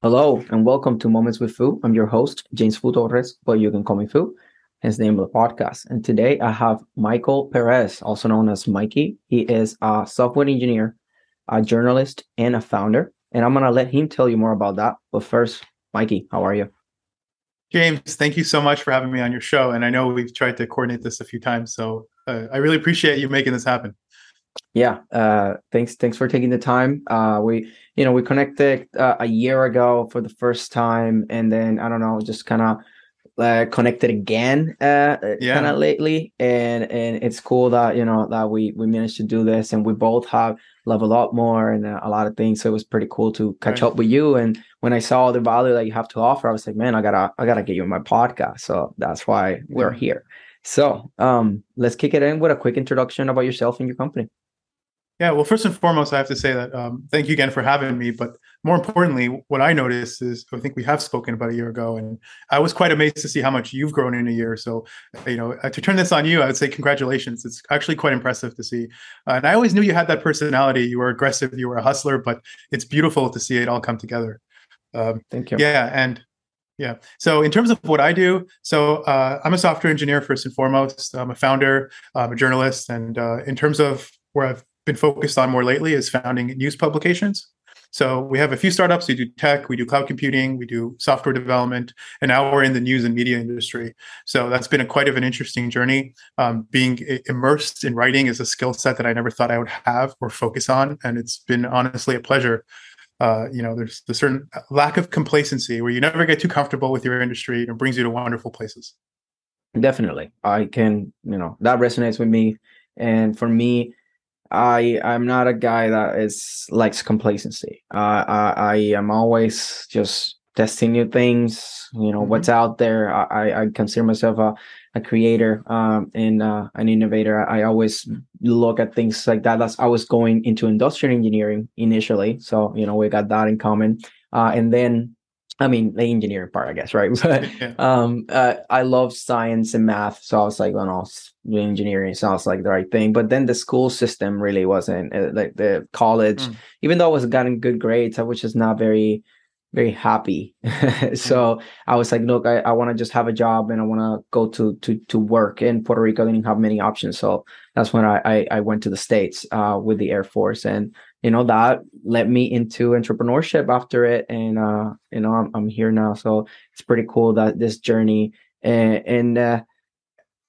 Hello and welcome to Moments with Foo. I'm your host, James Foo Torres, but you can call me Foo, his name of the podcast. And today I have Michael Peres, also known as Mikey. He is a software engineer, a journalist, and a founder. And I'm going to let him tell you more about that. But first, Mikey, how are you? James, thank you so much for having me on your show. And I know we've tried to coordinate this a few times. So uh, I really appreciate you making this happen yeah uh thanks thanks for taking the time. Uh we you know we connected uh, a year ago for the first time and then i don't know just kind of uh, connected again uh yeah. kind of lately. And and it's cool that you know that we we managed to do this and we both have love a lot more and uh, a lot of things. So it was pretty cool to catch right. up with you. And when i saw the value that you have to offer i was like man i gotta i gotta get you on my podcast. So that's why we're here so um let's kick it in with a quick introduction about yourself and your company yeah, well, first and foremost, I have to say that um, thank you again for having me. But more importantly, what I noticed is I think we have spoken about a year ago, and I was quite amazed to see how much you've grown in a year. So, you know, uh, to turn this on you, I would say congratulations. It's actually quite impressive to see. Uh, and I always knew you had that personality. You were aggressive, you were a hustler, but it's beautiful to see it all come together. Um, thank you. Yeah, and yeah. So in terms of what I do, so uh, I'm a software engineer first and foremost. I'm a founder, I'm a journalist, and uh, in terms of where I've been focused on more lately is founding news publications. So we have a few startups. We do tech, we do cloud computing, we do software development, and now we're in the news and media industry. So that's been a quite of an interesting journey. Um, being immersed in writing is a skill set that I never thought I would have or focus on, and it's been honestly a pleasure. Uh, you know, there's the certain lack of complacency where you never get too comfortable with your industry, and it brings you to wonderful places. Definitely, I can. You know, that resonates with me, and for me, I I'm not a guy that is likes complacency. Uh, I I am always just testing new things. You know mm-hmm. what's out there. I I consider myself a a creator um, and uh, an innovator. I always look at things like that. That's I was going into industrial engineering initially, so you know we got that in common. Uh, and then I mean, the engineering part, I guess, right? But um, uh, I love science and math, so I was like, well, no, engineering sounds like the right thing. But then the school system really wasn't uh, like the college, mm. even though I was getting good grades, I was just not very, very happy. so mm. I was like, look, I, I want to just have a job and I want to go to to to work in Puerto Rico. They didn't have many options, so that's when I I, I went to the states uh, with the Air Force and you know that led me into entrepreneurship after it and uh you know i'm, I'm here now so it's pretty cool that this journey and, and uh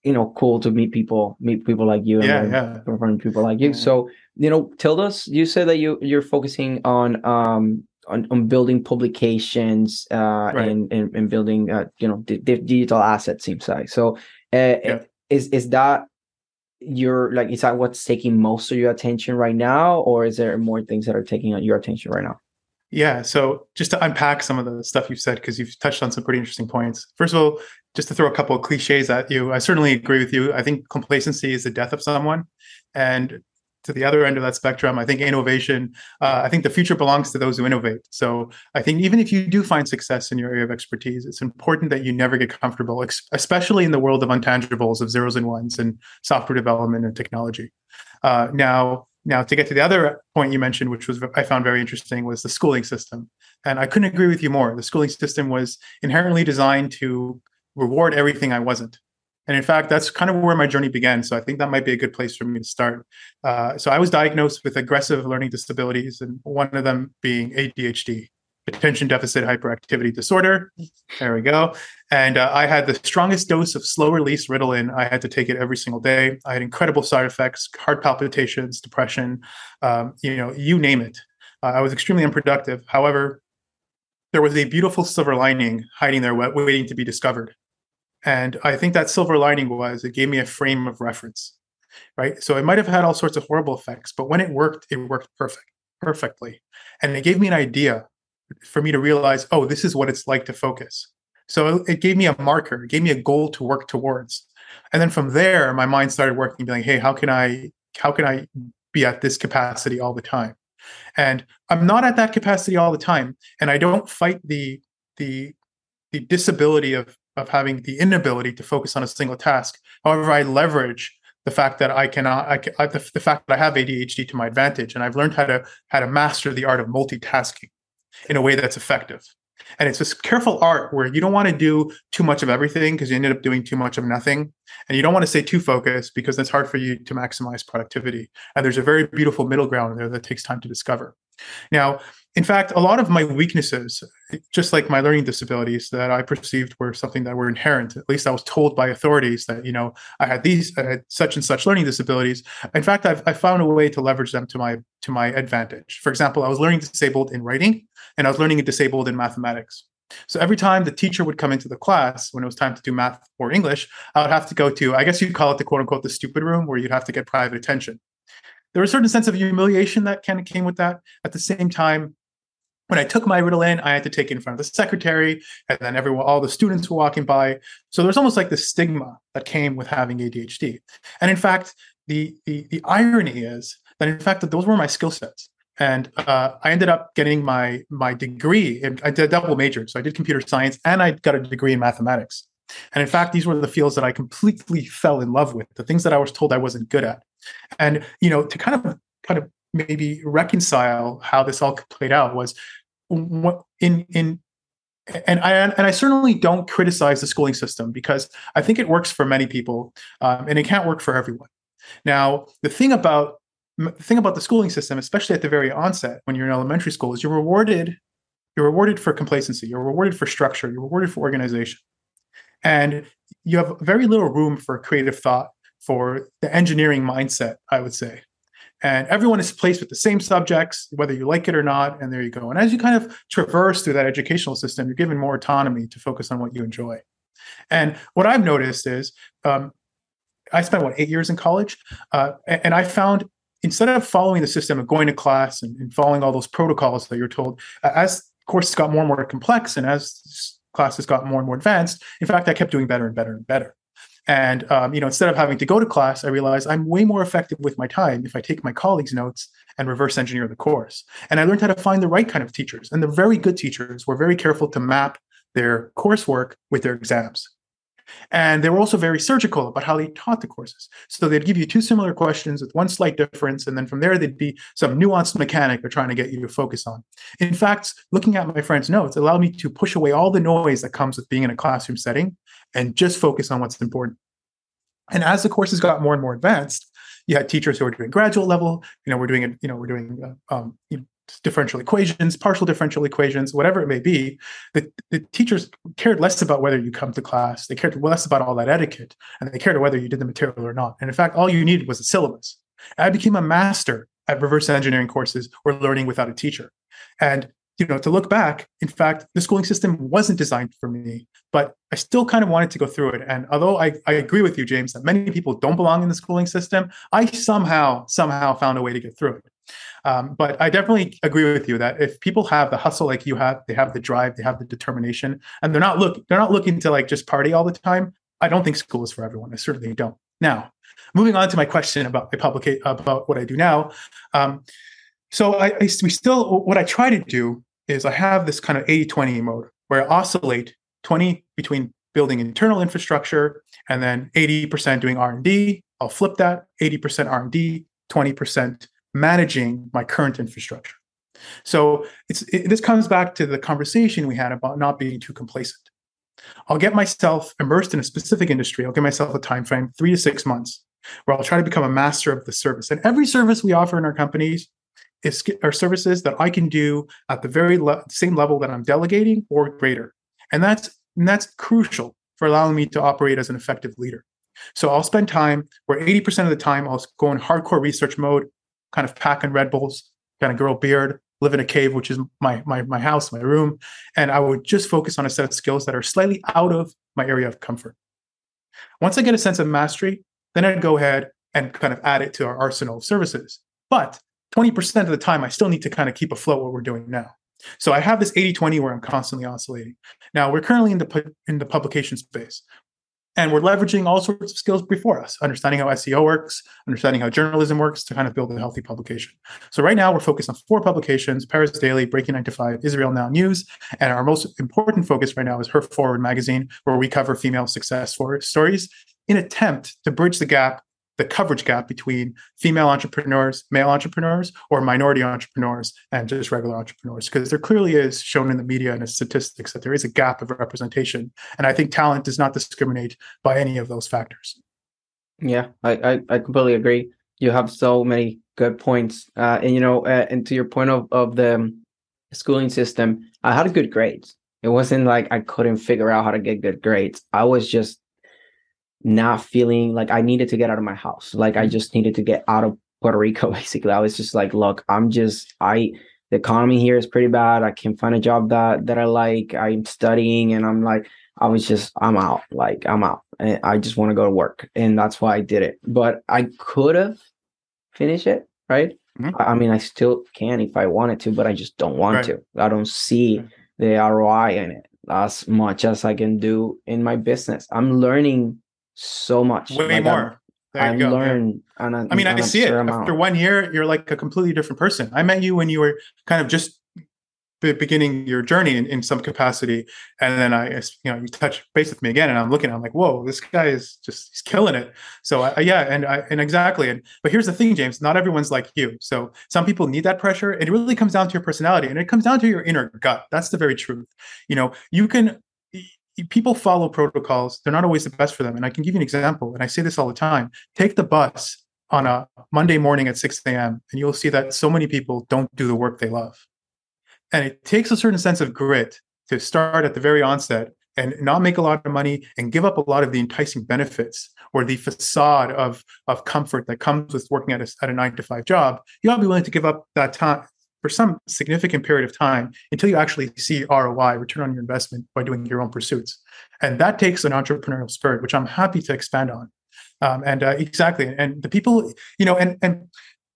you know cool to meet people meet people like you yeah, and yeah. people like you so you know tell us you said that you you're focusing on um on, on building publications uh right. and, and, and building uh you know digital assets seems like so uh, yeah. is is that you're like is that what's taking most of your attention right now or is there more things that are taking your attention right now yeah so just to unpack some of the stuff you've said because you've touched on some pretty interesting points first of all just to throw a couple of cliches at you i certainly agree with you i think complacency is the death of someone and to the other end of that spectrum, I think innovation, uh, I think the future belongs to those who innovate. So I think even if you do find success in your area of expertise, it's important that you never get comfortable, especially in the world of intangibles, of zeros and ones, and software development and technology. Uh, now, now to get to the other point you mentioned, which was I found very interesting, was the schooling system, and I couldn't agree with you more. The schooling system was inherently designed to reward everything I wasn't. And in fact, that's kind of where my journey began. So I think that might be a good place for me to start. Uh, so I was diagnosed with aggressive learning disabilities, and one of them being ADHD, attention deficit hyperactivity disorder. There we go. And uh, I had the strongest dose of slow release Ritalin. I had to take it every single day. I had incredible side effects, heart palpitations, depression, um, you know, you name it. Uh, I was extremely unproductive. However, there was a beautiful silver lining hiding there, waiting to be discovered. And I think that silver lining was it gave me a frame of reference, right? So it might have had all sorts of horrible effects, but when it worked, it worked perfect, perfectly. And it gave me an idea for me to realize, oh, this is what it's like to focus. So it gave me a marker, gave me a goal to work towards. And then from there, my mind started working, being like, hey, how can I how can I be at this capacity all the time? And I'm not at that capacity all the time. And I don't fight the the the disability of of having the inability to focus on a single task. However, I leverage the fact that I cannot, I, I the, the, fact that I have ADHD to my advantage, and I've learned how to how to master the art of multitasking in a way that's effective. And it's this careful art where you don't want to do too much of everything because you ended up doing too much of nothing. And you don't want to stay too focused because it's hard for you to maximize productivity. And there's a very beautiful middle ground there that takes time to discover. Now, in fact, a lot of my weaknesses, just like my learning disabilities that I perceived were something that were inherent, at least I was told by authorities that, you know, I had these, I had such and such learning disabilities. In fact, I've, I found a way to leverage them to my, to my advantage. For example, I was learning disabled in writing and I was learning disabled in mathematics. So every time the teacher would come into the class when it was time to do math or English, I would have to go to, I guess you'd call it the quote unquote the stupid room where you'd have to get private attention. There was a certain sense of humiliation that kind of came with that. At the same time, when I took my Ritalin, I had to take it in front of the secretary, and then everyone, all the students were walking by. So there's almost like the stigma that came with having ADHD. And in fact, the the, the irony is that in fact that those were my skill sets. And uh, I ended up getting my my degree. In, I did a double major, so I did computer science and I got a degree in mathematics. And in fact, these were the fields that I completely fell in love with, the things that I was told I wasn't good at. And you know, to kind of kind of maybe reconcile how this all played out was what in in and I and I certainly don't criticize the schooling system because I think it works for many people, um, and it can't work for everyone. Now, the thing about the thing about the schooling system, especially at the very onset when you're in elementary school, is you're rewarded. You're rewarded for complacency. You're rewarded for structure. You're rewarded for organization, and you have very little room for creative thought, for the engineering mindset. I would say, and everyone is placed with the same subjects, whether you like it or not. And there you go. And as you kind of traverse through that educational system, you're given more autonomy to focus on what you enjoy. And what I've noticed is um, I spent, what, eight years in college? Uh, and I found instead of following the system of going to class and, and following all those protocols that you're told, as courses got more and more complex and as classes got more and more advanced, in fact, I kept doing better and better and better. And um, you know, instead of having to go to class, I realized I'm way more effective with my time if I take my colleagues' notes and reverse engineer the course. And I learned how to find the right kind of teachers. And the very good teachers were very careful to map their coursework with their exams. And they were also very surgical about how they taught the courses. So they'd give you two similar questions with one slight difference. And then from there, there'd be some nuanced mechanic they're trying to get you to focus on. In fact, looking at my friend's notes allowed me to push away all the noise that comes with being in a classroom setting and just focus on what's important. And as the courses got more and more advanced, you had teachers who were doing graduate level. You know, we're doing. You know, we're doing uh, um, you know, differential equations, partial differential equations, whatever it may be. The, the teachers cared less about whether you come to class. They cared less about all that etiquette, and they cared whether you did the material or not. And in fact, all you needed was a syllabus. I became a master at reverse engineering courses or learning without a teacher. And you know, to look back, in fact, the schooling system wasn't designed for me, but I still kind of wanted to go through it. And although I, I agree with you, James, that many people don't belong in the schooling system, I somehow, somehow found a way to get through it. Um, but I definitely agree with you that if people have the hustle like you have, they have the drive, they have the determination, and they're not look, they're not looking to like just party all the time. I don't think school is for everyone. I certainly don't. Now, moving on to my question about my public about what I do now. Um, so I, I, we still what I try to do is I have this kind of 80-20 mode where I oscillate 20 between building internal infrastructure and then 80% doing R&D. I'll flip that 80% R&D, 20% managing my current infrastructure. So it's it, this comes back to the conversation we had about not being too complacent. I'll get myself immersed in a specific industry. I'll give myself a time frame, three to six months, where I'll try to become a master of the service. And every service we offer in our companies is are services that I can do at the very le- same level that I'm delegating or greater. And that's and that's crucial for allowing me to operate as an effective leader. So I'll spend time where 80% of the time I'll go in hardcore research mode, kind of packing Red Bulls, kind of a beard, live in a cave, which is my my my house, my room, and I would just focus on a set of skills that are slightly out of my area of comfort. Once I get a sense of mastery, then I'd go ahead and kind of add it to our arsenal of services. But 20% of the time, I still need to kind of keep afloat what we're doing now. So I have this 80-20 where I'm constantly oscillating. Now we're currently in the in the publication space. And we're leveraging all sorts of skills before us, understanding how SEO works, understanding how journalism works to kind of build a healthy publication. So right now we're focused on four publications, Paris Daily, Breaking 9 to 5, Israel Now News, and our most important focus right now is Her Forward magazine, where we cover female success stories in attempt to bridge the gap the coverage gap between female entrepreneurs, male entrepreneurs, or minority entrepreneurs and just regular entrepreneurs. Because there clearly is shown in the media and the statistics that there is a gap of representation. And I think talent does not discriminate by any of those factors. Yeah, I, I, I completely agree. You have so many good points. Uh, and, you know, uh, and to your point of, of the schooling system, I had good grades. It wasn't like I couldn't figure out how to get good grades. I was just not feeling like I needed to get out of my house. Like I mm-hmm. just needed to get out of Puerto Rico, basically. I was just like, look, I'm just I the economy here is pretty bad. I can't find a job that that I like. I'm studying and I'm like, I was just I'm out. Like I'm out. And I just want to go to work. And that's why I did it. But I could have finished it, right? Mm-hmm. I mean, I still can if I wanted to, but I just don't want right. to. I don't see the ROI in it as much as I can do in my business. I'm learning so much. Way like more. I learned. Yeah. I mean, I see it. Amount. After one year, you're like a completely different person. I met you when you were kind of just beginning your journey in, in some capacity, and then I, you know, you touch base with me again, and I'm looking. I'm like, whoa, this guy is just he's killing it. So I, yeah, and I and exactly. And but here's the thing, James. Not everyone's like you. So some people need that pressure. It really comes down to your personality, and it comes down to your inner gut. That's the very truth. You know, you can people follow protocols. They're not always the best for them. And I can give you an example, and I say this all the time. Take the bus on a Monday morning at 6 a.m., and you'll see that so many people don't do the work they love. And it takes a certain sense of grit to start at the very onset and not make a lot of money and give up a lot of the enticing benefits or the facade of, of comfort that comes with working at a, at a nine to five job. You ought to be willing to give up that time, for some significant period of time until you actually see ROI, return on your investment, by doing your own pursuits. And that takes an entrepreneurial spirit, which I'm happy to expand on. Um, and uh, exactly, and the people, you know, and and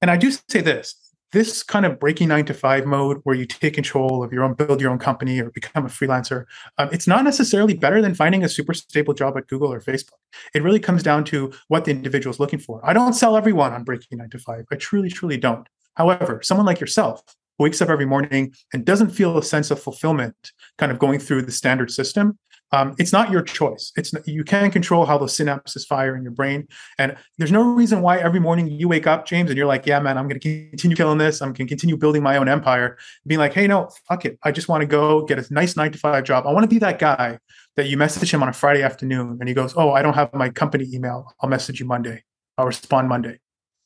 and I do say this: this kind of breaking nine to five mode, where you take control of your own, build your own company, or become a freelancer, um, it's not necessarily better than finding a super stable job at Google or Facebook. It really comes down to what the individual is looking for. I don't sell everyone on breaking nine to five. I truly, truly don't. However, someone like yourself wakes up every morning and doesn't feel a sense of fulfillment kind of going through the standard system, um, it's not your choice. It's you can control how those synapses fire in your brain, and there's no reason why every morning you wake up, James, and you're like, "Yeah, man, I'm going to continue killing this. I'm going to continue building my own empire." Being like, "Hey, no, fuck it. I just want to go get a nice nine to five job. I want to be that guy that you message him on a Friday afternoon, and he goes, "Oh, I don't have my company email. I'll message you Monday. I'll respond Monday."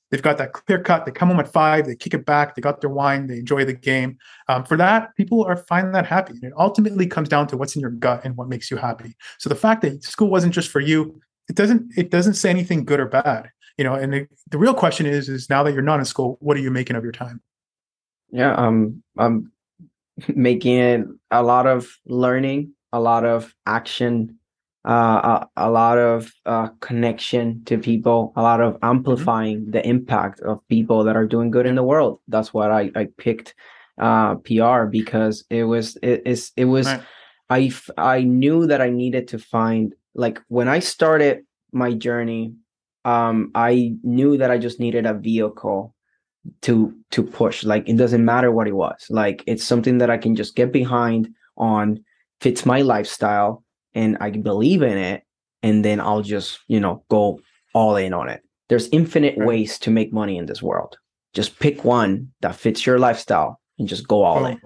They've got that clear cut. They come home at five, they kick it back, they got their wine, they enjoy the game. Um, for that, people are finding that happy. And it ultimately comes down to what's in your gut and what makes you happy. So the fact that school wasn't just for you, it doesn't it doesn't say anything good or bad. You know, and the, the real question is is now that you're not in school, what are you making of your time? Yeah, um, I'm making a lot of learning, a lot of action uh, a, a, lot of uh, connection to people, a lot of mm-hmm. amplifying mm-hmm. the impact of people that are doing good in the world. That's what I, I picked uh, PR because it was it is it was right. I I knew that I needed to find like when I started my journey, um, I knew that I just needed a vehicle to to push. Like it doesn't matter what it was. Like it's something that I can just get behind on fits my lifestyle and I believe in it, and then I'll just, you know, go all in on it. There's infinite right. ways to make money in this world. Just pick one that fits your lifestyle and just go all oh, in.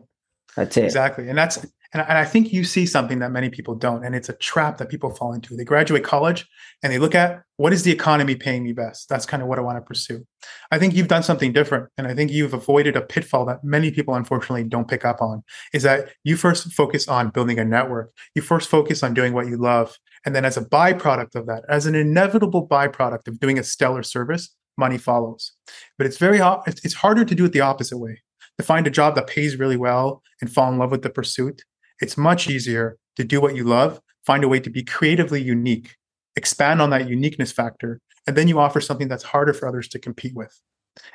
That's it. Exactly. And that's and, and I think you see something that many people don't, and it's a trap that people fall into. They graduate college and they look at what is the economy paying me best? That's kind of what I want to pursue. I think you've done something different, and I think you've avoided a pitfall that many people unfortunately don't pick up on. Is that you first focus on building a network. You first focus on doing what you love, and then as a byproduct of that, as an inevitable byproduct of doing a stellar service, money follows. But it's very it's harder to do it the opposite way. To find a job that pays really well and fall in love with the pursuit it's much easier to do what you love, find a way to be creatively unique, expand on that uniqueness factor, and then you offer something that's harder for others to compete with.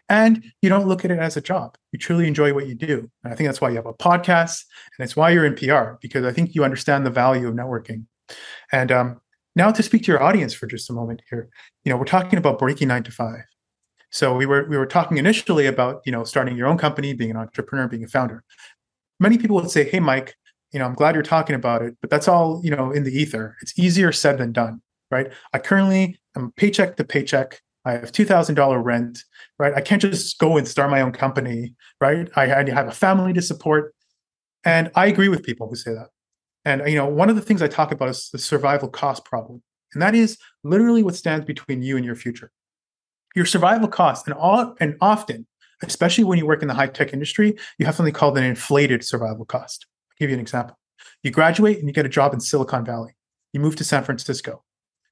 And you don't look at it as a job. You truly enjoy what you do. And I think that's why you have a podcast and it's why you're in PR, because I think you understand the value of networking. And um, now to speak to your audience for just a moment here, you know, we're talking about breaking nine to five. So we were we were talking initially about you know starting your own company, being an entrepreneur, being a founder. Many people would say, "Hey, Mike, you know, I'm glad you're talking about it, but that's all you know in the ether. It's easier said than done, right? I currently am paycheck to paycheck. I have two thousand dollar rent, right? I can't just go and start my own company, right? I, have a family to support, and I agree with people who say that. And you know, one of the things I talk about is the survival cost problem, and that is literally what stands between you and your future your survival costs and all and often especially when you work in the high tech industry you have something called an inflated survival cost give you an example. You graduate and you get a job in silicon valley. You move to san francisco.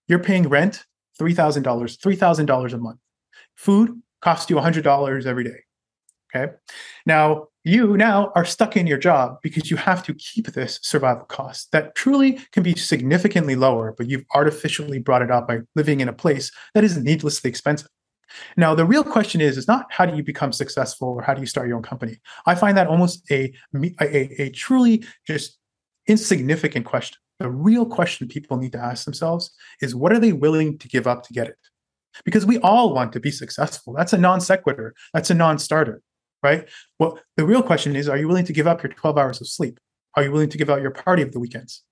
You're paying rent $3000 $3000 a month. Food costs you $100 every day okay? Now you now are stuck in your job because you have to keep this survival cost that truly can be significantly lower but you've artificially brought it up by living in a place that is needlessly expensive now, the real question is, is not how do you become successful or how do you start your own company? I find that almost a, a, a truly just insignificant question. The real question people need to ask themselves is what are they willing to give up to get it? Because we all want to be successful. That's a non sequitur. That's a non starter, right? Well, the real question is are you willing to give up your 12 hours of sleep? Are you willing to give out your party of the weekends?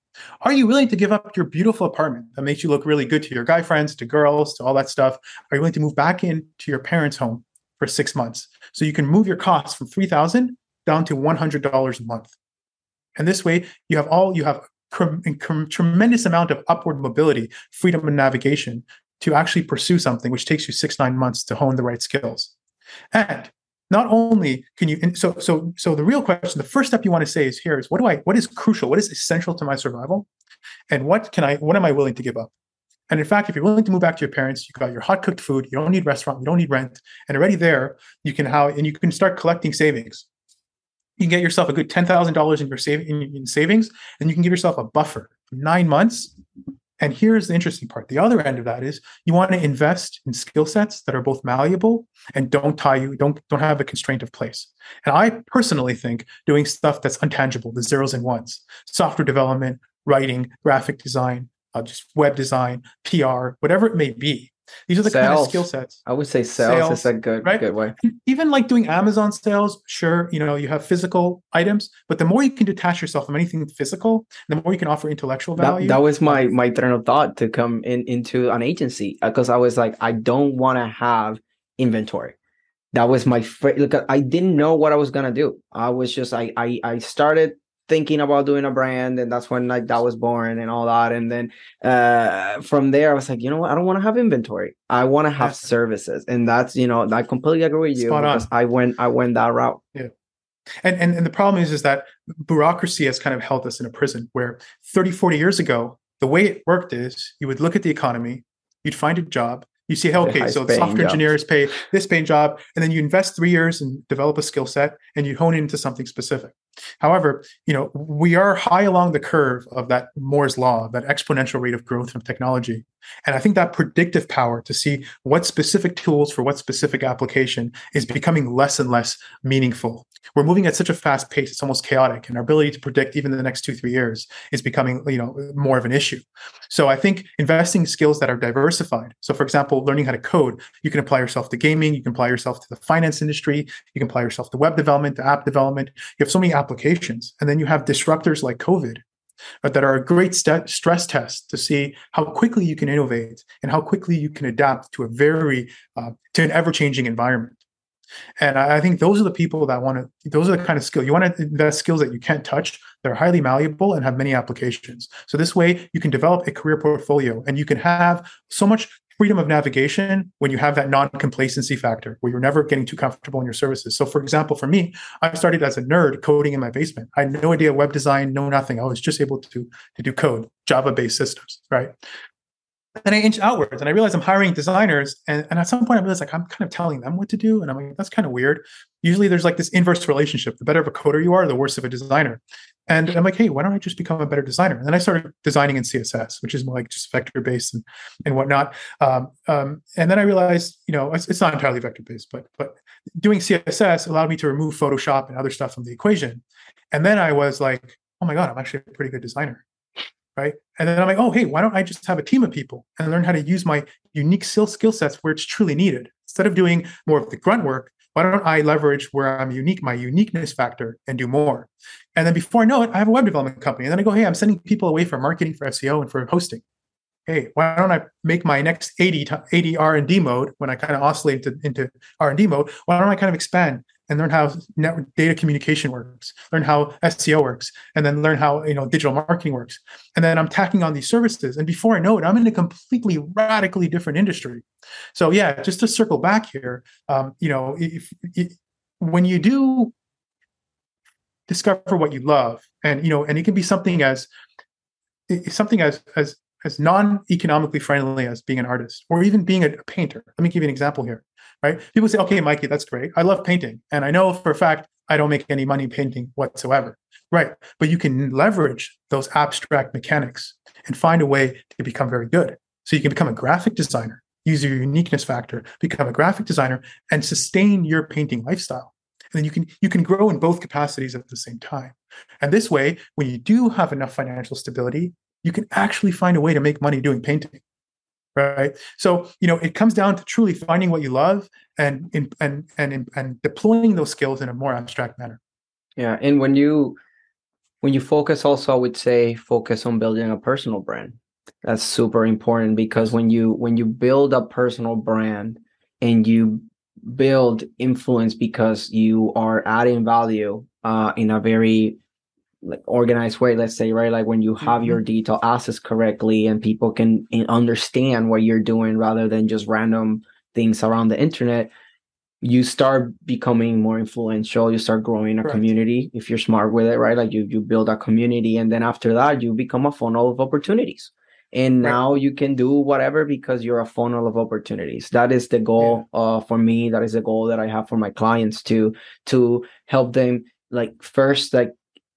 Are you willing to give up your beautiful apartment that makes you look really good to your guy friends, to girls, to all that stuff? Are you willing to move back into your parents' home for six months so you can move your costs from three thousand down to one hundred dollars a month? And this way, you have all you have a tremendous amount of upward mobility, freedom of navigation to actually pursue something which takes you six nine months to hone the right skills. And not only can you so so so the real question the first step you want to say is here is what do i what is crucial? What is essential to my survival? And what can i what am i willing to give up? And in fact if you're willing to move back to your parents you got your hot cooked food you don't need restaurant you don't need rent and already there you can how and you can start collecting savings. You can get yourself a good $10000 in your saving in, in savings and you can give yourself a buffer nine months and here's the interesting part. The other end of that is you want to invest in skill sets that are both malleable and don't tie you, don't don't have a constraint of place. And I personally think doing stuff that's untangible, the zeros and ones, software development, writing, graphic design, uh, just web design, PR, whatever it may be, these are the sales. kind of skill sets. I would say sales, sales is a good right? good way. Even like doing Amazon sales, sure, you know, you have physical items, but the more you can detach yourself from anything physical, the more you can offer intellectual value. That, that was my my train of thought to come in into an agency because uh, I was like, I don't want to have inventory. That was my fr- look. I didn't know what I was gonna do. I was just I I I started thinking about doing a brand and that's when like that was born and all that and then uh from there i was like you know what i don't want to have inventory i want to have yeah. services and that's you know i completely agree with you Spot because on. i went i went that route yeah and, and and the problem is is that bureaucracy has kind of held us in a prison where 30 40 years ago the way it worked is you would look at the economy you'd find a job you see, okay, so software engineers pay this paying job, and then you invest three years and develop a skill set, and you hone into something specific. However, you know we are high along the curve of that Moore's law, that exponential rate of growth of technology, and I think that predictive power to see what specific tools for what specific application is becoming less and less meaningful. We're moving at such a fast pace; it's almost chaotic, and our ability to predict even the next two, three years is becoming, you know, more of an issue. So I think investing skills that are diversified. So, for example, learning how to code, you can apply yourself to gaming, you can apply yourself to the finance industry, you can apply yourself to web development, to app development. You have so many applications, and then you have disruptors like COVID but that are a great st- stress test to see how quickly you can innovate and how quickly you can adapt to a very uh, to an ever-changing environment. And I, I think those are the people that want to those are the kind of skill you want to invest skills that you can't touch they're highly malleable and have many applications. So this way you can develop a career portfolio and you can have so much freedom of navigation when you have that non-complacency factor where you're never getting too comfortable in your services. So for example, for me, I started as a nerd coding in my basement. I had no idea web design, no nothing. I was just able to, to do code, Java-based systems, right? Then I inch outwards and I realize I'm hiring designers. And, and at some point I realized like I'm kind of telling them what to do. And I'm like, that's kind of weird. Usually there's like this inverse relationship. The better of a coder you are, the worse of a designer. And I'm like, hey, why don't I just become a better designer? And then I started designing in CSS, which is more like just vector based and, and whatnot. Um, um, and then I realized, you know, it's, it's not entirely vector based, but but doing CSS allowed me to remove Photoshop and other stuff from the equation. And then I was like, oh my God, I'm actually a pretty good designer. Right. And then I'm like, oh, hey, why don't I just have a team of people and learn how to use my unique skill skill sets where it's truly needed? Instead of doing more of the grunt work, why don't I leverage where I'm unique, my uniqueness factor, and do more? And then before I know it, I have a web development company. And then I go, hey, I'm sending people away for marketing, for SEO, and for hosting. Hey, why don't I make my next 80, 80 R&D mode when I kind of oscillate into, into R&D mode? Why don't I kind of expand and learn how network data communication works, learn how SEO works, and then learn how you know digital marketing works. And then I'm tacking on these services. And before I know it, I'm in a completely radically different industry. So yeah, just to circle back here, um, you know, if, if when you do discover what you love, and you know, and it can be something as something as as as non-economically friendly as being an artist or even being a painter. Let me give you an example here right? People say, okay, Mikey, that's great. I love painting. And I know for a fact I don't make any money painting whatsoever. Right. But you can leverage those abstract mechanics and find a way to become very good. So you can become a graphic designer, use your uniqueness factor, become a graphic designer, and sustain your painting lifestyle. And then you can you can grow in both capacities at the same time. And this way, when you do have enough financial stability, you can actually find a way to make money doing painting right? So you know it comes down to truly finding what you love and and and and deploying those skills in a more abstract manner. Yeah and when you when you focus also i would say focus on building a personal brand. That's super important because when you when you build a personal brand and you build influence because you are adding value uh, in a very like organized way let's say right like when you have mm-hmm. your detail assets correctly and people can understand what you're doing rather than just random things around the internet you start becoming more influential you start growing a community if you're smart with it right like you you build a community and then after that you become a funnel of opportunities and right. now you can do whatever because you're a funnel of opportunities that is the goal yeah. uh, for me that is the goal that i have for my clients to to help them like first like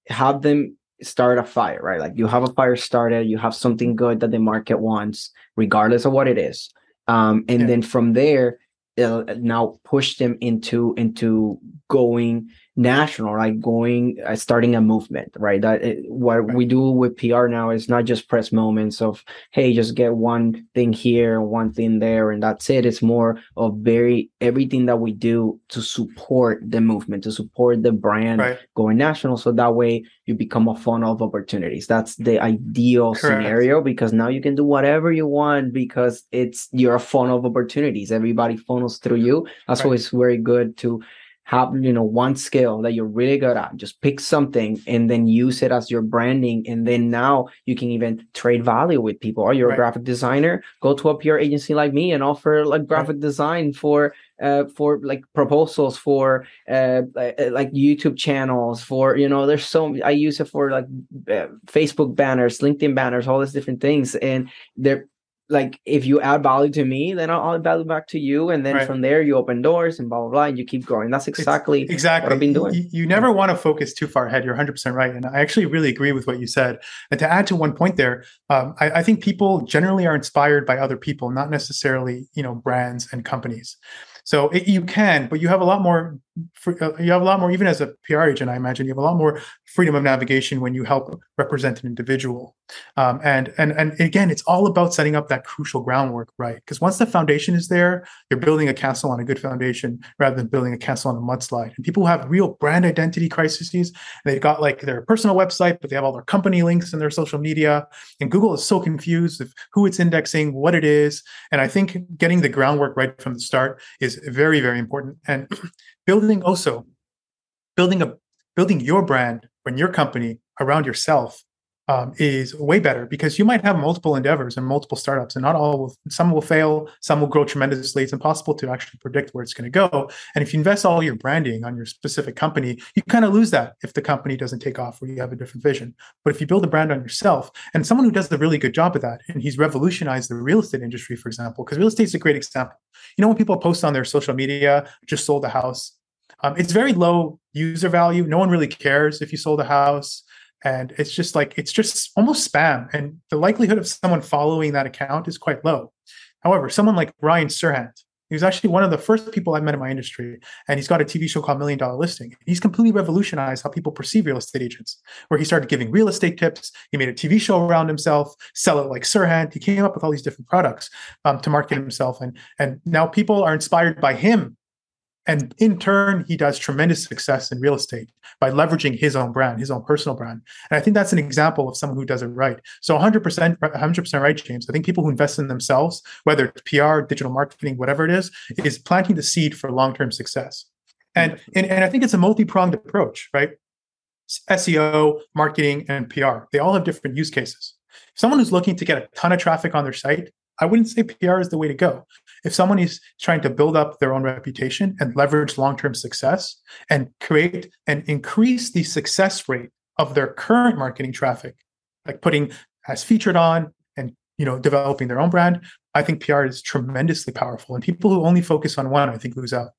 have them start a fire, right? Like you have a fire started, you have something good that the market wants, regardless of what it is. Um, and yeah. then from there, now push them into into going national right going uh, starting a movement right that it, what right. we do with pr now is not just press moments of hey just get one thing here one thing there and that's it it's more of very everything that we do to support the movement to support the brand right. going national so that way you become a funnel of opportunities that's the ideal Correct. scenario because now you can do whatever you want because it's you're a funnel of opportunities everybody funnels through you that's right. why it's very good to have you know one skill that you're really good at. Just pick something and then use it as your branding. And then now you can even trade value with people. Or you're right. a graphic designer? Go to a PR agency like me and offer like graphic right. design for uh for like proposals for uh, uh like youtube channels for you know there's so i use it for like uh, facebook banners linkedin banners all these different things. And they're like if you add value to me, then I'll add value back to you, and then right. from there you open doors and blah blah blah, and you keep growing. That's exactly it's, exactly what I've been doing. You, you never want to focus too far ahead. You're 100 percent right, and I actually really agree with what you said. And to add to one point there, um, I, I think people generally are inspired by other people, not necessarily you know brands and companies. So it, you can, but you have a lot more. Uh, you have a lot more, even as a PR agent. I imagine you have a lot more freedom of navigation when you help represent an individual. Um, and and and again, it's all about setting up that crucial groundwork, right? Because once the foundation is there, you're building a castle on a good foundation rather than building a castle on a mudslide. And people who have real brand identity crises, they've got like their personal website, but they have all their company links in their social media. And Google is so confused of who it's indexing, what it is. And I think getting the groundwork right from the start is very, very important. And building also building a building your brand and your company around yourself um, is way better because you might have multiple endeavors and multiple startups, and not all will. Some will fail, some will grow tremendously. It's impossible to actually predict where it's going to go. And if you invest all your branding on your specific company, you kind of lose that if the company doesn't take off or you have a different vision. But if you build a brand on yourself, and someone who does a really good job of that, and he's revolutionized the real estate industry, for example, because real estate is a great example. You know, when people post on their social media, just sold a house, um, it's very low user value. No one really cares if you sold a house and it's just like it's just almost spam and the likelihood of someone following that account is quite low however someone like ryan serhant he was actually one of the first people I met in my industry, and he's got a TV show called Million Dollar Listing. He's completely revolutionized how people perceive real estate agents, where he started giving real estate tips. He made a TV show around himself, sell it like Serhant. He came up with all these different products um, to market himself, and and now people are inspired by him and in turn, he does tremendous success in real estate by leveraging his own brand, his own personal brand. And I think that's an example of someone who does it right. So 100%, 100% right, James. I think people who invest in themselves, whether it's PR, digital marketing, whatever it is, is planting the seed for long-term success. And, and, and I think it's a multi-pronged approach, right? SEO, marketing, and PR. They all have different use cases. Someone who's looking to get a ton of traffic on their site, I wouldn't say PR is the way to go if someone is trying to build up their own reputation and leverage long-term success and create and increase the success rate of their current marketing traffic like putting as featured on and you know developing their own brand i think pr is tremendously powerful. And people who only focus on one i think lose out.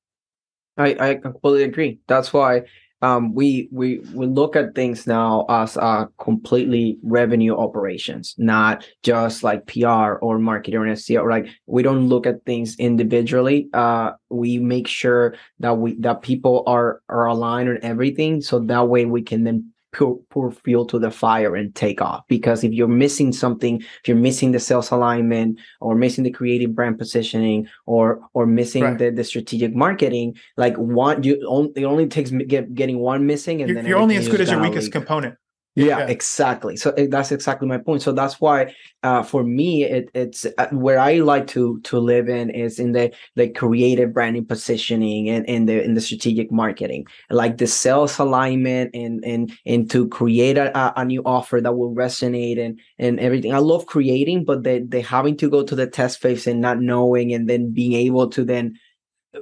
I i completely agree. That's why um, we we we look at things now as uh, completely revenue operations, not just like PR or marketing or SEO. Like we don't look at things individually. Uh, we make sure that we that people are are aligned on everything, so that way we can then pour, pour fuel to the fire and take off. Because if you're missing something, if you're missing the sales alignment or missing the creative brand positioning or or missing right. the, the strategic marketing, like one you only it only takes get, getting one missing and you're, then you're only as good as your weakest leak. component yeah, yeah, exactly. So eh, that's exactly my point. So that's why uh, for me it, it's uh, where i like to to live in is in the the creative branding positioning and in the in the strategic marketing. Like the sales alignment and and and to create a, a new offer that will resonate and and everything. I love creating but they they having to go to the test phase and not knowing and then being able to then uh,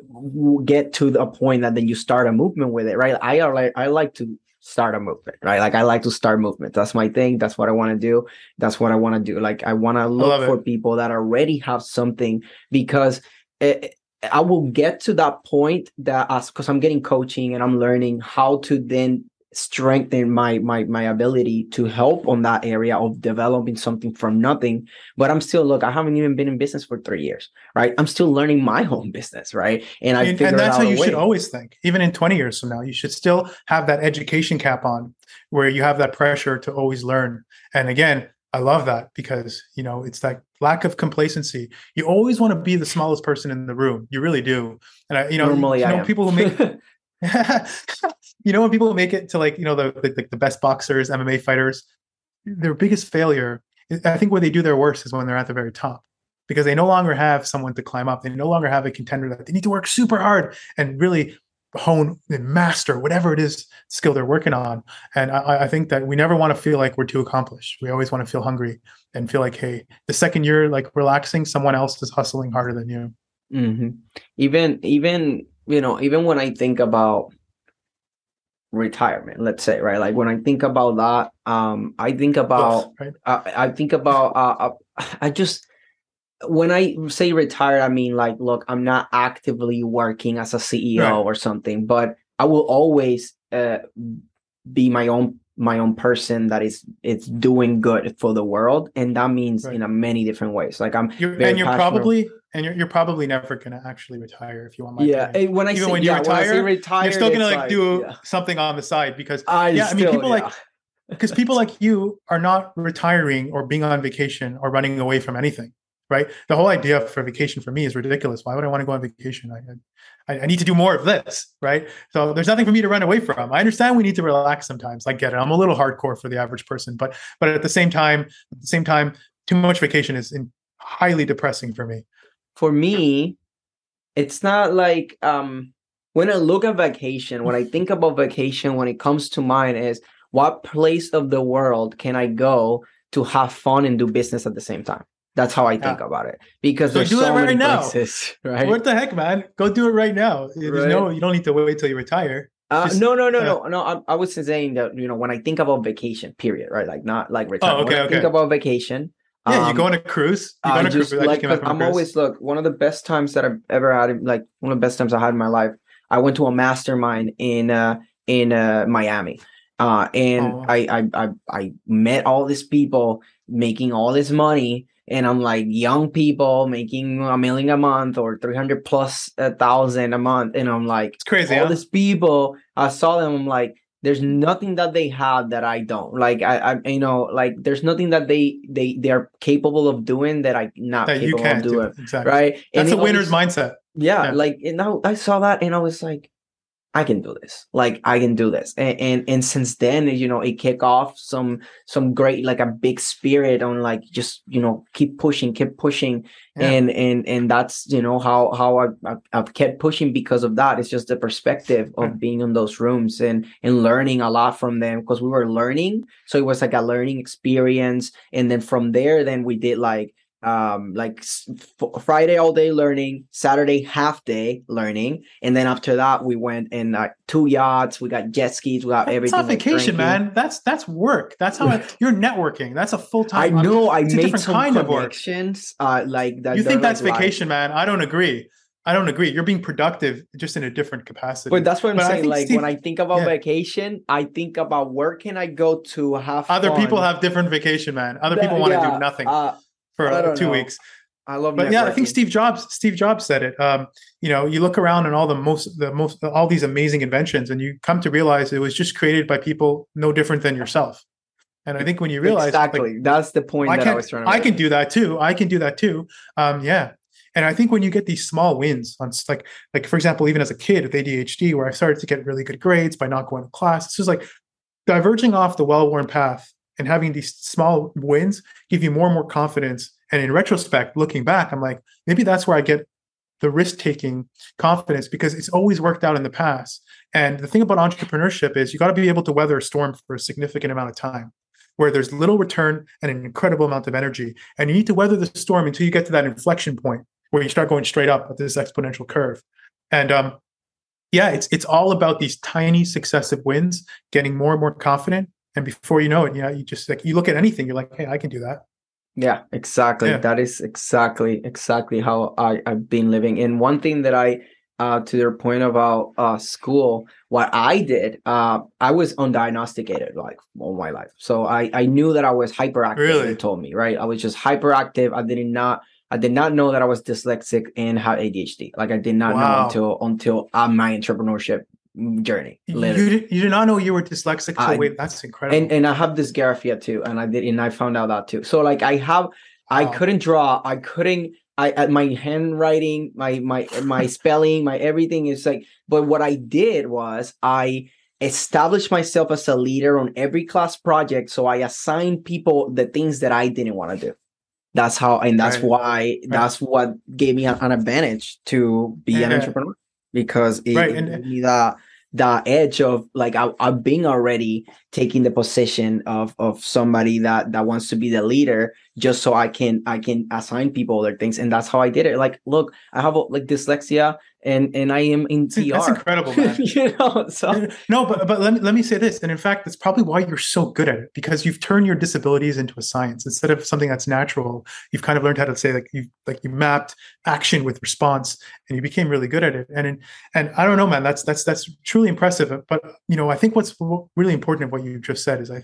get to the point that then you start a movement with it right? I are like i like to start a movement, right? Like I like to start movement. That's my thing. That's what I want to do. That's what I want to do. Like I want to look for people that already have something because it, I will get to that point that as because I'm getting coaching and I'm learning how to then strengthen my my my ability to help on that area of developing something from nothing. But i'm still look i haven't even been in business for three years right? I'm still learning my own business right? And i and, and that's how you should always think even in 20 years from now you should still have that education cap on where you have that pressure to always learn. And again i love that because you know it's that lack of complacency. You always want to be the smallest person in the room. You really do. And i you know, Normally you know people who make you know when people make it to like you know the, the the best boxers, MMA fighters, their biggest failure, I think where they do their worst is when they're at the very top because they no longer have someone to climb up. They no longer have a contender that they need to work super hard and really hone and master whatever it is skill they're working on. And I, I, think that we never want to feel like we're too accomplished. We always want to feel hungry and feel like, hey, the second you're like relaxing, someone else is hustling harder than you. Mm-hmm. Even even you know, even when I think about retirement, let's say, right? Like when I think about that, um, I think about, right? uh, I think about, uh, uh, I just, when I say retired, I mean like, look, I'm not actively working as a CEO right. or something, but I will always uh, be my own my own person that is it's doing good for the world and that means right. in a many different ways like i'm you're, and you're probably and you're, you're probably never going to actually retire if you want my yeah opinion. when i even say, when you yeah, retire, when retire you're still going to like, like, do yeah. something on the side because I yeah still, i mean people yeah. like because people like you are not retiring or being on vacation or running away from anything right the whole idea for vacation for me is ridiculous why would i want to go on vacation I, I, I, need to do more of this, right? So there's nothing for me to run away from. I understand we need to relax sometimes. I get it. I'm a little hardcore for the average person, but but at the same time, at the same time, too much vacation is in, highly depressing for me. For me, it's not like um when I look at vacation, when I think about vacation, when it comes to mind is what place of the world can I go to have fun and do business at the same time? That's how I think yeah. about it. Because so there's do so right many now. places, right? What the heck, man? Go do it right now. There's right. no, you don't need to wait till you retire. Uh, Just, no, no, no, uh, no, no. I, I, was saying that you know when I think about vacation, period, right? Like not like retirement. Oh, okay, okay. think about vacation. Yeah, um, you go on a cruise. You go on a just, cruise. Like, I'm always look. One of the best times that I've ever had, like one of the best times I had in my life. I went to a mastermind in uh in uh Miami, Uh, and Oh. I, I I I met all these people making all this money, and I'm like young people making a million a month or three hundred plus a thousand a month, and I'm like It's crazy. all huh? these people i saw them i'm like there's nothing that they have that i don't like i i you know like there's nothing that they they they're capable of doing that i not that you capable can't of do. doing Exactly. right That's And a winner's always- mindset. yeah, Yeah. like and I, I saw that and i was like i can do this like i can do this and, and and since then you know it kicked off some some great like a big spirit on like just you know keep pushing keep pushing Yeah. and and and that's you know how how I, I I've kept pushing because of that. It's just the perspective of Mm. being in those rooms and and learning a lot from them because we were learning, so it was like a learning experience. And then from there, then we did like um like f- Friday all day learning, Saturday half day learning, and then after that we went in uh, two yachts. We got jet skis. We got That's everything. not vacation, drinking. man. That's that's work. That's how I, you're networking. That's a full time. I know I made different some kind of work. connections. Uh, like that. You think that's like, life. vacation, man? I don't agree. I don't agree. You're being productive, just in a different capacity. But that's what I'm But saying. Like Steve- when I think about yeah. vacation, I think about where can I go to have Other people have different vacation, man. Other people want to yeah, do nothing Uh, for uh, two know. weeks. I love. But yeah, I think. Steve Jobs. Steve Jobs said it. Um, you know, you look around and all the most, the most, all these amazing inventions, and you come to realize it was just created by people no different than yourself. And I think when you realize, like, exactly. that's the point I that I can was trying to. I make. can do that too. I can do that too. Um, yeah. And I think when you get these small wins on like like for example, even as a kid with ADHD, where I started to get really good grades by not going to class, this is like diverging off the well-worn path and having these small wins give you more and more confidence. And in retrospect, looking back, I'm like, maybe that's where I get the risk-taking confidence because it's always worked out in the past. And the thing about entrepreneurship is you got to be able to weather a storm for a significant amount of time where there's little return and an incredible amount of energy. And you need to weather the storm until you get to that inflection point where you start going straight up at this exponential curve. And um, yeah, it's it's all about these tiny successive wins, getting more and more confident. And before you know it, yeah, you just like you look at anything, you're like, hey, I can do that. Yeah, exactly. Yeah. That is exactly exactly how I I've been living. And one thing that I uh to their point about uh school, what I did, uh I was undiagnosticated like all my life. So I I knew that I was hyperactive. Really? They told me, right? I was just hyperactive. I did not I did not know that I was dyslexic and had ADHD. Like I did not know until until uh, my entrepreneurship journey. You did, you did not know you were dyslexic. So I- wait, that's incredible. and and I have dysgraphia too, and I did, and I found out that too. So like I have, I Wow. couldn't draw, I couldn't, I at my handwriting, my my my spelling, my everything is like. But what I did was I established myself as a leader on every class project, so I assigned people the things that I didn't want to do. That's how, and that's Right. why that's what gave me an, an advantage to be an uh, entrepreneur because it, Right, it gave uh, me that that edge of like I, I've been already taking the position of of somebody that that wants to be the leader just so I can I can assign people other things and that's how I did it. Like, look, I have like dyslexia and and I am in TR. that's incredible, man. you know, so no, but but let me let me say this, and in fact, that's probably why you're so good at it because you've turned your disabilities into a science instead of something that's natural. You've kind of learned how to say like you like you mapped action with response, and you became really good at it. And and I don't know, man, that's that's that's truly impressive. But you know, I think what's really important of what you just said is I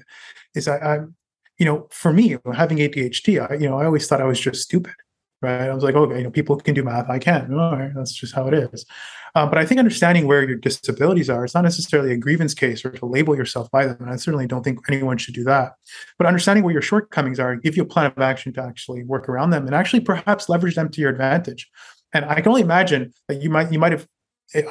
is I, I you know, for me having ADHD, I you know I always thought I was just stupid. Right. I was like, okay, you know, people can do math. I can't. All right. That's just how it is. Um, but I think understanding where your disabilities are, it's not necessarily a grievance case or to label yourself by them. And I certainly don't think anyone should do that. But understanding where your shortcomings are, give you a plan of action to actually work around them and actually perhaps leverage them to your advantage. And I can only imagine that you might you might have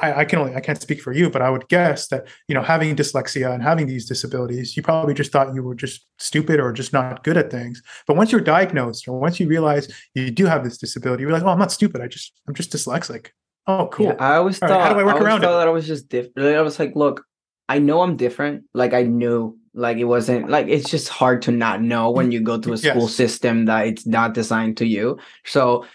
I, I can only I can't speak for you, but I would guess that you know having dyslexia and having these disabilities, you probably just thought you were just stupid or just not good at things. But once you're diagnosed, or once you realize you do have this disability, you're like, oh, I'm not stupid. I just I'm just dyslexic. Oh, cool. Yeah, I always All thought right, how do I work always around it? thought that I was just different. I was like, look, I know I'm different. Like I knew, like it wasn't like it's just hard to not know when you go to a school Yes. system that it's not designed to you. So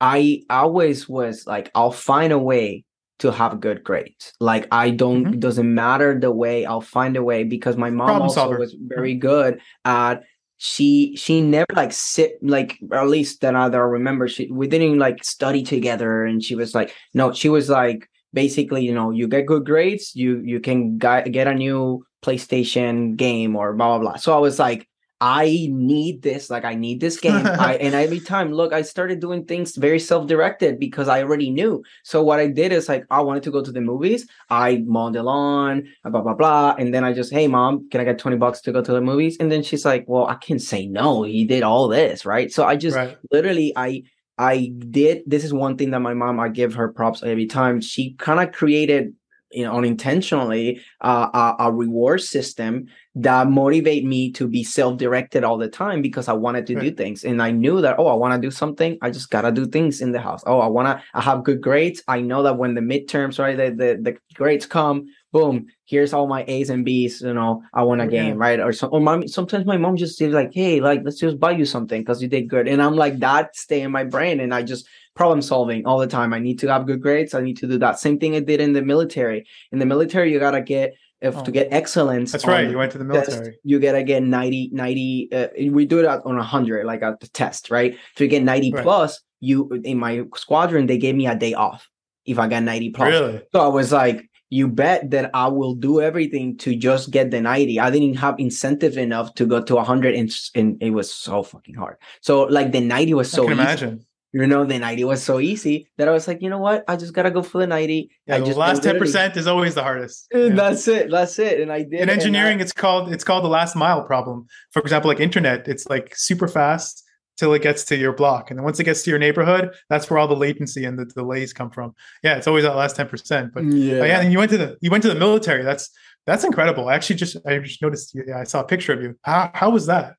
I always was like, I'll find a way to have good grades. Like I don't Mhm. it doesn't matter the way, I'll find a way because my mom Problem also solver. was very good at she she never like sit like at least that I, that I remember she we didn't like study together and she was like no she was like basically you know you get good grades you you can get a new PlayStation game or blah blah blah. So I was like, I need this, like I need this game. I, and every time, look, I started doing things very self-directed because I already knew. So what I did is like I wanted to go to the movies. I mowed the lawn, blah blah blah, and then I just, hey mom, can I get twenty bucks to go to the movies? And then she's like, well, I can't say no. He did all this, right? So I just Right. literally, I I did. This is one thing that my mom, I give her props every time. She kind of created, you know, unintentionally, uh, a, a reward system that motivate me to be self-directed all the time because I wanted to do things, and I knew that. Oh, I want to do something. I just gotta do things in the house. Oh, I wanna. I have good grades. I know that when the midterms, right, the the, the grades come, boom. Here's all my A's and B's. You know, I won a Oh, game, right? Or some. Or mom, sometimes my mom just is like, "Hey, like, let's just buy you something because you did good," and I'm like, that stay in my brain, and I just problem solving all the time. I need to have good grades. I need to do that. Same thing I did in the military. In the military, you gotta get if Oh. to get excellence. That's right. You went to the test, military. you gotta get 90, 90 uh, we do it at- on 100, like at the test, right? If you get 90 Right. plus, you in my squadron, they gave me a day off if I got 90 plus. Really? So I was like, you bet that I will do everything to just get the 90. I didn't have incentive enough to go to 100 and, and it was so fucking hard. So like the 90 was so I can easy. imagine. You know, the 90 was so easy that I was like, you know what? I just gotta go for the 90. Yeah, the last 10% is always the hardest. And Yeah. That's it. That's it. And I did. in and I- engineering it's called it's called the last mile problem for example like internet it's like super fast till it gets to your block and then once it gets to your neighborhood that's where all the latency and the delays come from yeah it's always that last 10% but yeah. but yeah and you went to the you went to the military that's that's incredible i actually just i just noticed yeah, i saw a picture of you how, how was that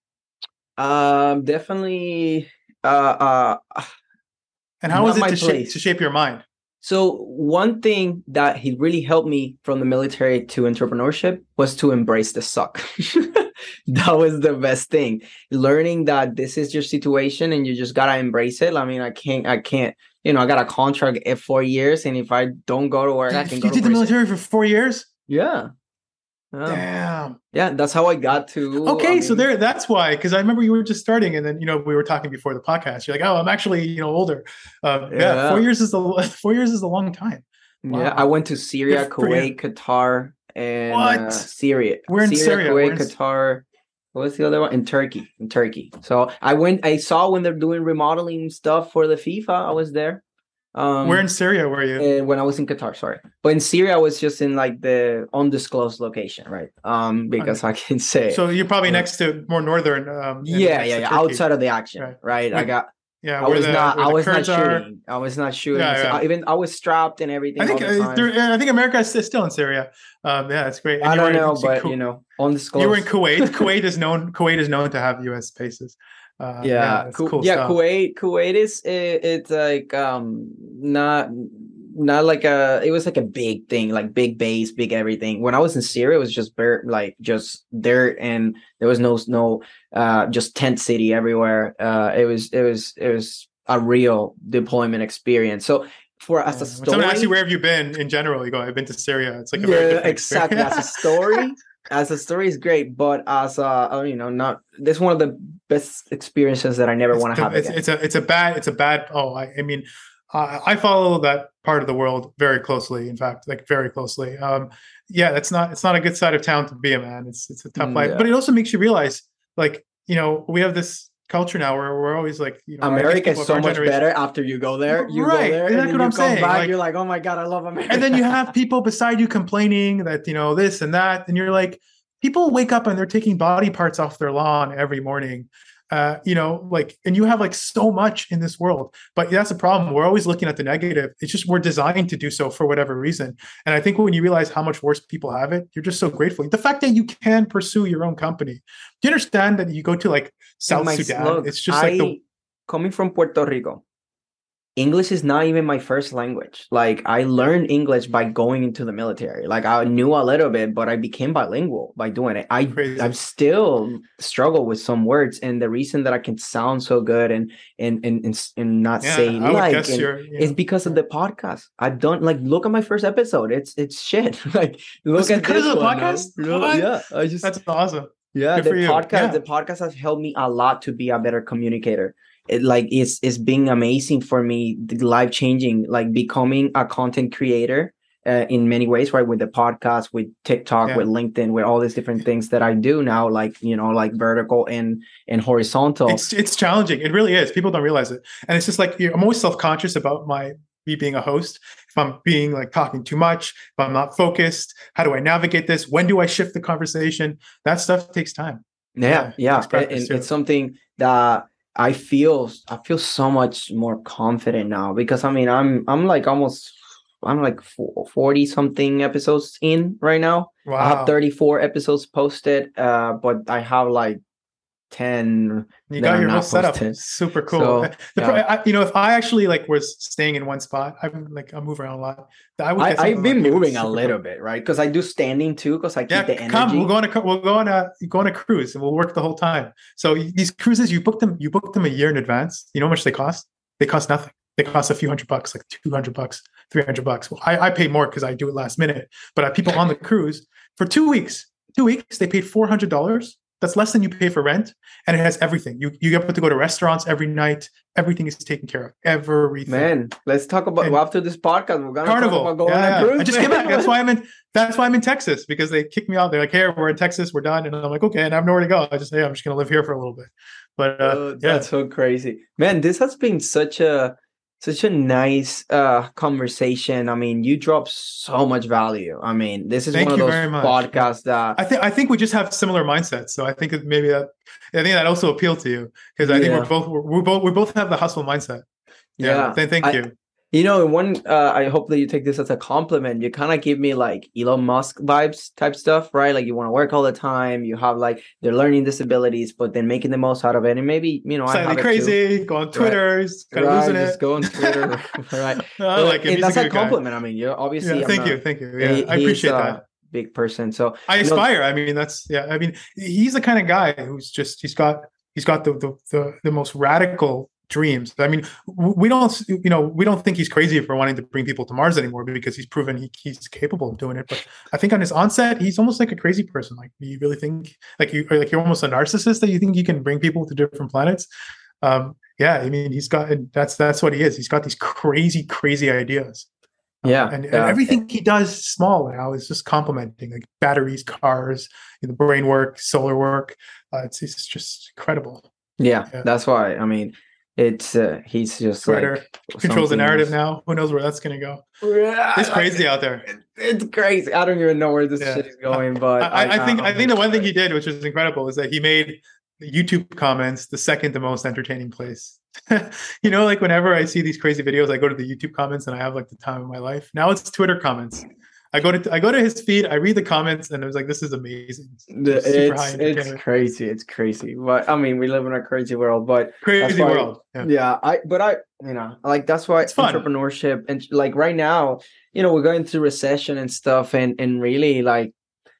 Um, definitely. Uh, uh. And how was it to shape, to shape your mind So one thing that he really helped me from the military to entrepreneurship was to embrace the suck. that was the best thing. Learning that this is your situation and you just gotta embrace it. I mean, I can't. I can't. You know, I got a contract at four years, and if I don't go to work, I can you go did to the military for four years Yeah. Yeah. damn yeah, that's how I got to. Okay, I so there that's why because I remember you were just starting and then you know we were talking before the podcast. You're like, "Oh, I'm actually, you know, older." Uh, yeah. Yeah. 4 years is a 4 years is a long time. Yeah, I went to Syria, Good. Kuwait, Qatar, and What? uh, Syria. We're in Syria, we're Kuwait, in Qatar. What was the other one? In Turkey. In Turkey. So I went. I saw when they're doing remodeling stuff for the FIFA. I was there. Um, Where in Syria were you? uh, when I was in Qatar, sorry, but in Syria, I was just in like the undisclosed location, right? Um, because I can say, So you're probably yeah. next to more northern um yeah, yeah, yeah, outside of the action, Right. right? I got. Yeah, I was the- not. I the was not are. shooting. I was not shooting. Yeah, So. I- even I was strapped and everything. I think uh, time. I think America is still in Syria. Um, yeah, it's great. And I don't know, but Ku- you know, undisclosed. you were in Kuwait. Kuwait is known. Kuwait is known to have U.S. bases. Uh, yeah, Ku- cool yeah. stuff. Kuwait, Kuwait is it, it's like um not not like a it was like a big thing, like big base, big everything. When I was in Syria, it was just bare like just dirt and there was no no uh just tent city everywhere. Uh, it was it was it was a real deployment experience. So for as Yeah. a story, someone asks you where have you been in general, you go, "I've been to Syria." It's like a very yeah, different exactly. As a story, as a story is great, but as a uh, you know, not this one of the best experiences that I never want to have it's, again. it's a it's a bad it's a bad oh I, I mean I, I follow that part of the world very closely in fact like very closely um yeah that's not it's not a good side of town to be a man it's it's a tough Mm, life yeah. but it also makes you realize like you know we have this culture now where we're always like you know America is so much generation- better after you go there. You Right, go there, exactly what I'm saying, back. like- you're like, oh my god, I love America. and then you have people beside you complaining that you know this and that and you're like people wake up and they're taking body parts off their lawn every morning uh you know like and you have like so much in this world but that's the problem. We're always looking at the negative. It's just we're designed to do so for whatever reason. And i think when you realize how much worse people have it you're just so grateful. The fact that you can pursue your own company. Do you understand that you go to like south sudan? look, it's just like I- the coming from Puerto Rico. English is not even my first language. Like I learned English by mm. going into the military. Like I knew a little bit, but I became bilingual by doing it. I Crazy. I still struggle with some words, and the reason that I can sound so good and and and and, and not yeah say i like and- It's know, because of the podcast. I've done like look at my first episode. It's it's shit. like look It's at because this of the one, podcast? What? Yeah, I just that's awesome yeah good the podcast Yeah. the podcast has helped me a lot to be a better communicator. It like it's it's being amazing for me, life changing, like becoming a content creator uh, in many ways, right? With the podcast, with TikTok, Yeah. with LinkedIn, with all these different things that I do now, like you know, like vertical and and horizontal. It's it's challenging. It really is. People don't realize it, and it's just like I'm always self conscious about my me being a host. If I'm being like talking too much, if I'm not focused, how do I navigate this? When do I shift the conversation? That stuff takes time. yeah, yeah, yeah, it's and it's something that I feel I feel so much more confident now because I mean I'm I'm like almost I'm like 40 something episodes in right now. Wow. I have 34 episodes posted, uh, but I have like 10 You got your whole setup. posted. Super cool. So, The yeah. I, you know, if I actually like was staying in one spot, I'm like I move around a lot. I would I, I've been like moving a cool. little bit, right? Because I do standing too, because I keep Yeah, the energy. come. We'll go on a we'll go on a go on a cruise and we'll work the whole time. So these cruises, you book them you book them a year in advance. You know how much they cost? They cost nothing. They cost a few hundred bucks, like two hundred bucks, three hundred bucks. Well, I, I pay more because I do it last minute. But uh, people on the cruise for two weeks, two weeks, they paid four hundred dollars. That's less than you pay for rent, and it has everything. You you get to go to restaurants every night. Everything is taken care of. Everything. Man, let's talk about And- after this podcast. We're gonna Carnival. talk about going yeah, cruise. I just came back. That's why I'm in. That's why I'm in Texas because they kicked me out. They're like, "Hey, we're in Texas. We're done." And I'm like, "Okay." And I have nowhere to go. I just, hey, I'm just gonna live here for a little bit. But uh, Oh, yeah, that's so crazy, man. This has been such a such a nice uh conversation. I mean, you drop so much value. I mean, this is Thank one of you those very much. podcasts that I think I think we just have similar mindsets. So I think maybe that I think that also appealed to you because I think we're both we're, we both we both have the hustle mindset. yeah. Th- thank I- you. You know, one uh, I hope that you take this as a compliment. You kind of give me like Elon Musk vibes type stuff, right? Like you want to work all the time. You have like they're learning disabilities, but then making the most out of it. And maybe you know, Slightly crazy. Go on Twitter. Kind of Right, losing just it. go on Twitter, right? I But like it. that's a a, good guy. compliment. I mean, you're obviously. Yeah, thank not- you, thank you. Yeah, he- I appreciate a that. Big person. So I you aspire. I mean, that's yeah. I mean, he's the kind of guy who's just he's got he's got the the the, the most radical dreams. I mean, we don't you know we don't think he's crazy for wanting to bring people to Mars anymore because he's proven he, he's capable of doing it. But I think on his onset, he's almost like a crazy person. Like, do you really think like you like you're almost a narcissist that you think you can bring people to different planets? Um, yeah, I mean, he's got that's that's what he is. He's got these crazy, crazy ideas. Um, Yeah, and, and yeah. everything he does small now is just complementing like batteries, cars, the brain work, solar work. Uh, it's, it's just incredible. yeah, Yeah. that's why. I mean, it's uh, he's just Twitter like controls the narrative now. Who knows where that's going to go? It's crazy out there. It's crazy. I don't even know where this Yeah. shit is going, but I, I think I think the one thing he did, which was incredible, is that he made the YouTube comments the second the most entertaining place. you know, like whenever I see these crazy videos, I go to the YouTube comments and I have like the time of my life. Now it's Twitter comments. I go to I go to his feed, I read the comments, and I was like, "This is amazing." High It's it's crazy. It's crazy. But I mean, we live in a crazy world. But crazy why- world. Yeah. yeah i but i you know like that's why It's entrepreneurship and like right now you know we're going through recession and stuff and and really like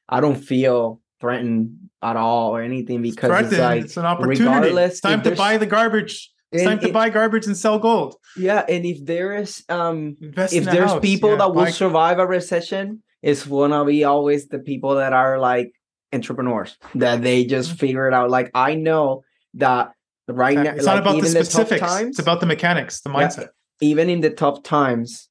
i don't feel threatened at all or anything because it's Threatened. like it's an opportunity. regardless It's time to buy the garbage. It's and time to it- buy garbage and sell gold. yeah and if there is um Invest if there's house. people Yeah, that will survive a recession it's gonna be always the people that are like entrepreneurs that they just Mm-hmm. figure it out like i know that right now It's like, not about the specifics. times, It's about the mechanics, the Yeah. mindset. even in the tough times,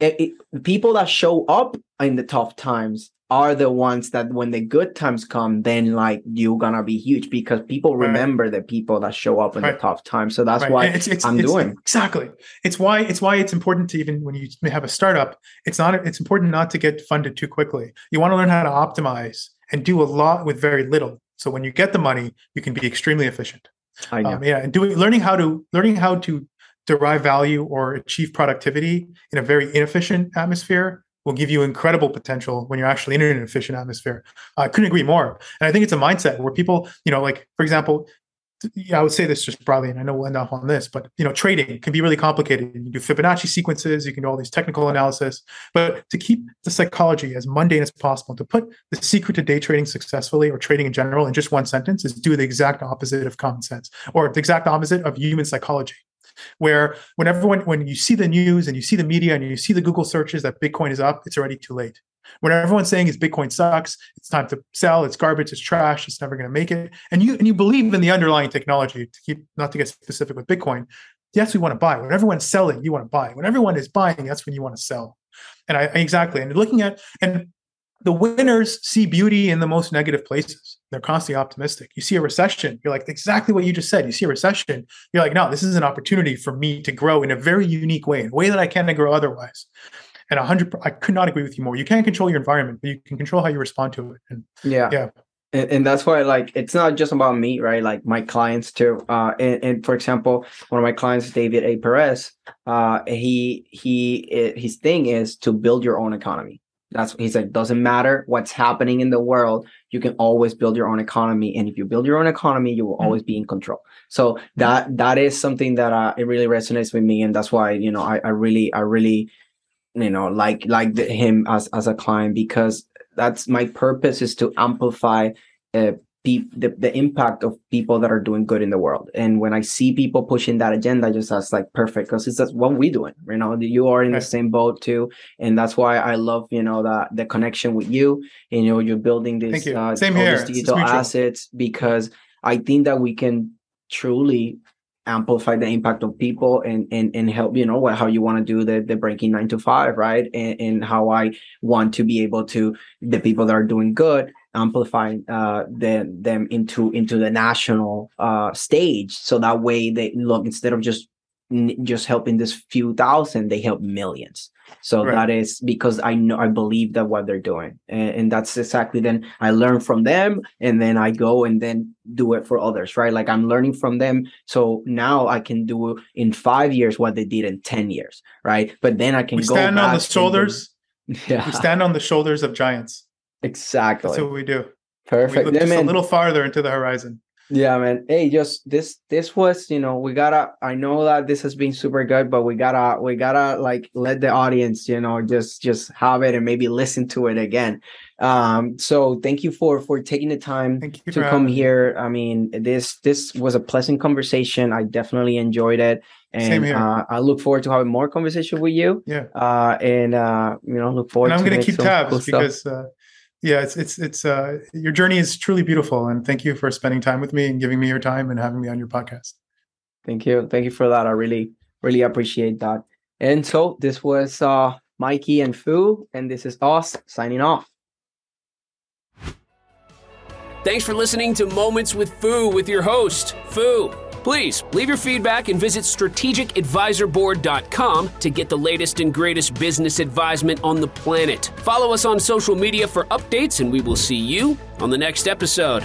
it, it- people that show up in the tough times are the ones that when the good times come, then like you're gonna be huge because people Right. remember the people that show up in Right. the tough times. So that's Right. why it's, it's, I'm it's- doing. exactly. It's why it's why it's important to even when you have a startup. It's not. It's important not to get funded too quickly. You want to learn how to optimize and do a lot with very little. So when you get the money, you can be extremely efficient. I know. Um, yeah, and doing learning how to learning how to derive value or achieve productivity in a very inefficient atmosphere will give you incredible potential when you're actually in an efficient atmosphere. I couldn't agree more. And I think it's a mindset where people, you know, like for example, I would say this just broadly, and I know we'll end off on this, but you know, trading can be really complicated. You do Fibonacci sequences, you can do all these technical analysis, but to keep the psychology as mundane as possible, to put the secret to day trading successfully or trading in general in just one sentence is do the exact opposite of common sense or the exact opposite of human psychology where when everyone when you see the news and you see the media and you see the google searches that bitcoin is up it's already too late. When everyone's saying is bitcoin sucks it's time to sell it's garbage it's trash it's never going to make it. And you and you believe in the underlying technology to keep not to get specific with bitcoin yes we want to buy. When everyone's selling you want to buy. When everyone is buying that's when you want to sell. And I exactly and looking at and the winners see beauty in the most negative places. They're constantly optimistic. You see a recession, you're like exactly what you just said. You see a recession, you're like, no, this is an opportunity for me to grow in a very unique way, in a way that I can't grow otherwise. And a hundred, I could not agree with you more. You can't control your environment, but you can control how you respond to it. And yeah, yeah, and, and that's why like it's not just about me right like my clients too uh and, and for example one of my clients david a perez uh he he his thing is to build your own economy that's he said doesn't matter what's happening in the world you can always build your own economy and if you build your own economy you will mm-hmm. always be in control so that that is something that uh, it really resonates with me and that's why you know i, I really i really you know like like him as as a client because that's my purpose is to amplify uh, pe- the, the impact of people that are doing good in the world. And when I see people pushing that agenda, I just that's like perfect because it's just what we're doing. You know, you are in the same boat too, and that's why I love you know the the connection with you. And, you know, you're building this you. uh, same here digital assets because I think that we can truly amplify the impact of people and and and help you know what how you want to do the the breaking nine to five right and, and how i want to be able to the people that are doing good amplifying uh them them into into the national uh stage so that way they look instead of just just helping this few thousand they help millions so right. that is because I know I believe that what they're doing, and, and, that's exactly then I learn from them, and then I go and then do it for others, right? Like I'm learning from them, so now I can do in five years what they did in ten years, right? But then I can we stand on the shoulders. yeah, we stand on the shoulders of giants. Exactly. That's what we do. Perfect. We look just a little farther into the horizon. Yeah, man. Hey, just this this was, you know, we gotta I know that this has been super good, but we gotta we gotta like let the audience, you know, just just have it and maybe listen to it again. Um, so thank you for for taking the time to come here. I mean, this this was a pleasant conversation. I definitely enjoyed it. And uh, I look forward to having more conversation with you. Yeah. Uh, and uh, you know, look forward and I'm to gonna keep tabs cool because uh yeah, it's it's it's uh, your journey is truly beautiful, and thank you for spending time with me and giving me your time and having me on your podcast. Thank you, thank you for that. I really really appreciate that. And so this was uh, Mikey and Foo, and this is us signing off. Thanks for listening to Moments with Foo with your host, Foo. Please leave your feedback and visit strategicadvisorboard.com to get the latest and greatest business advisement on the planet. Follow us on social media for updates, and we will see you on the next episode.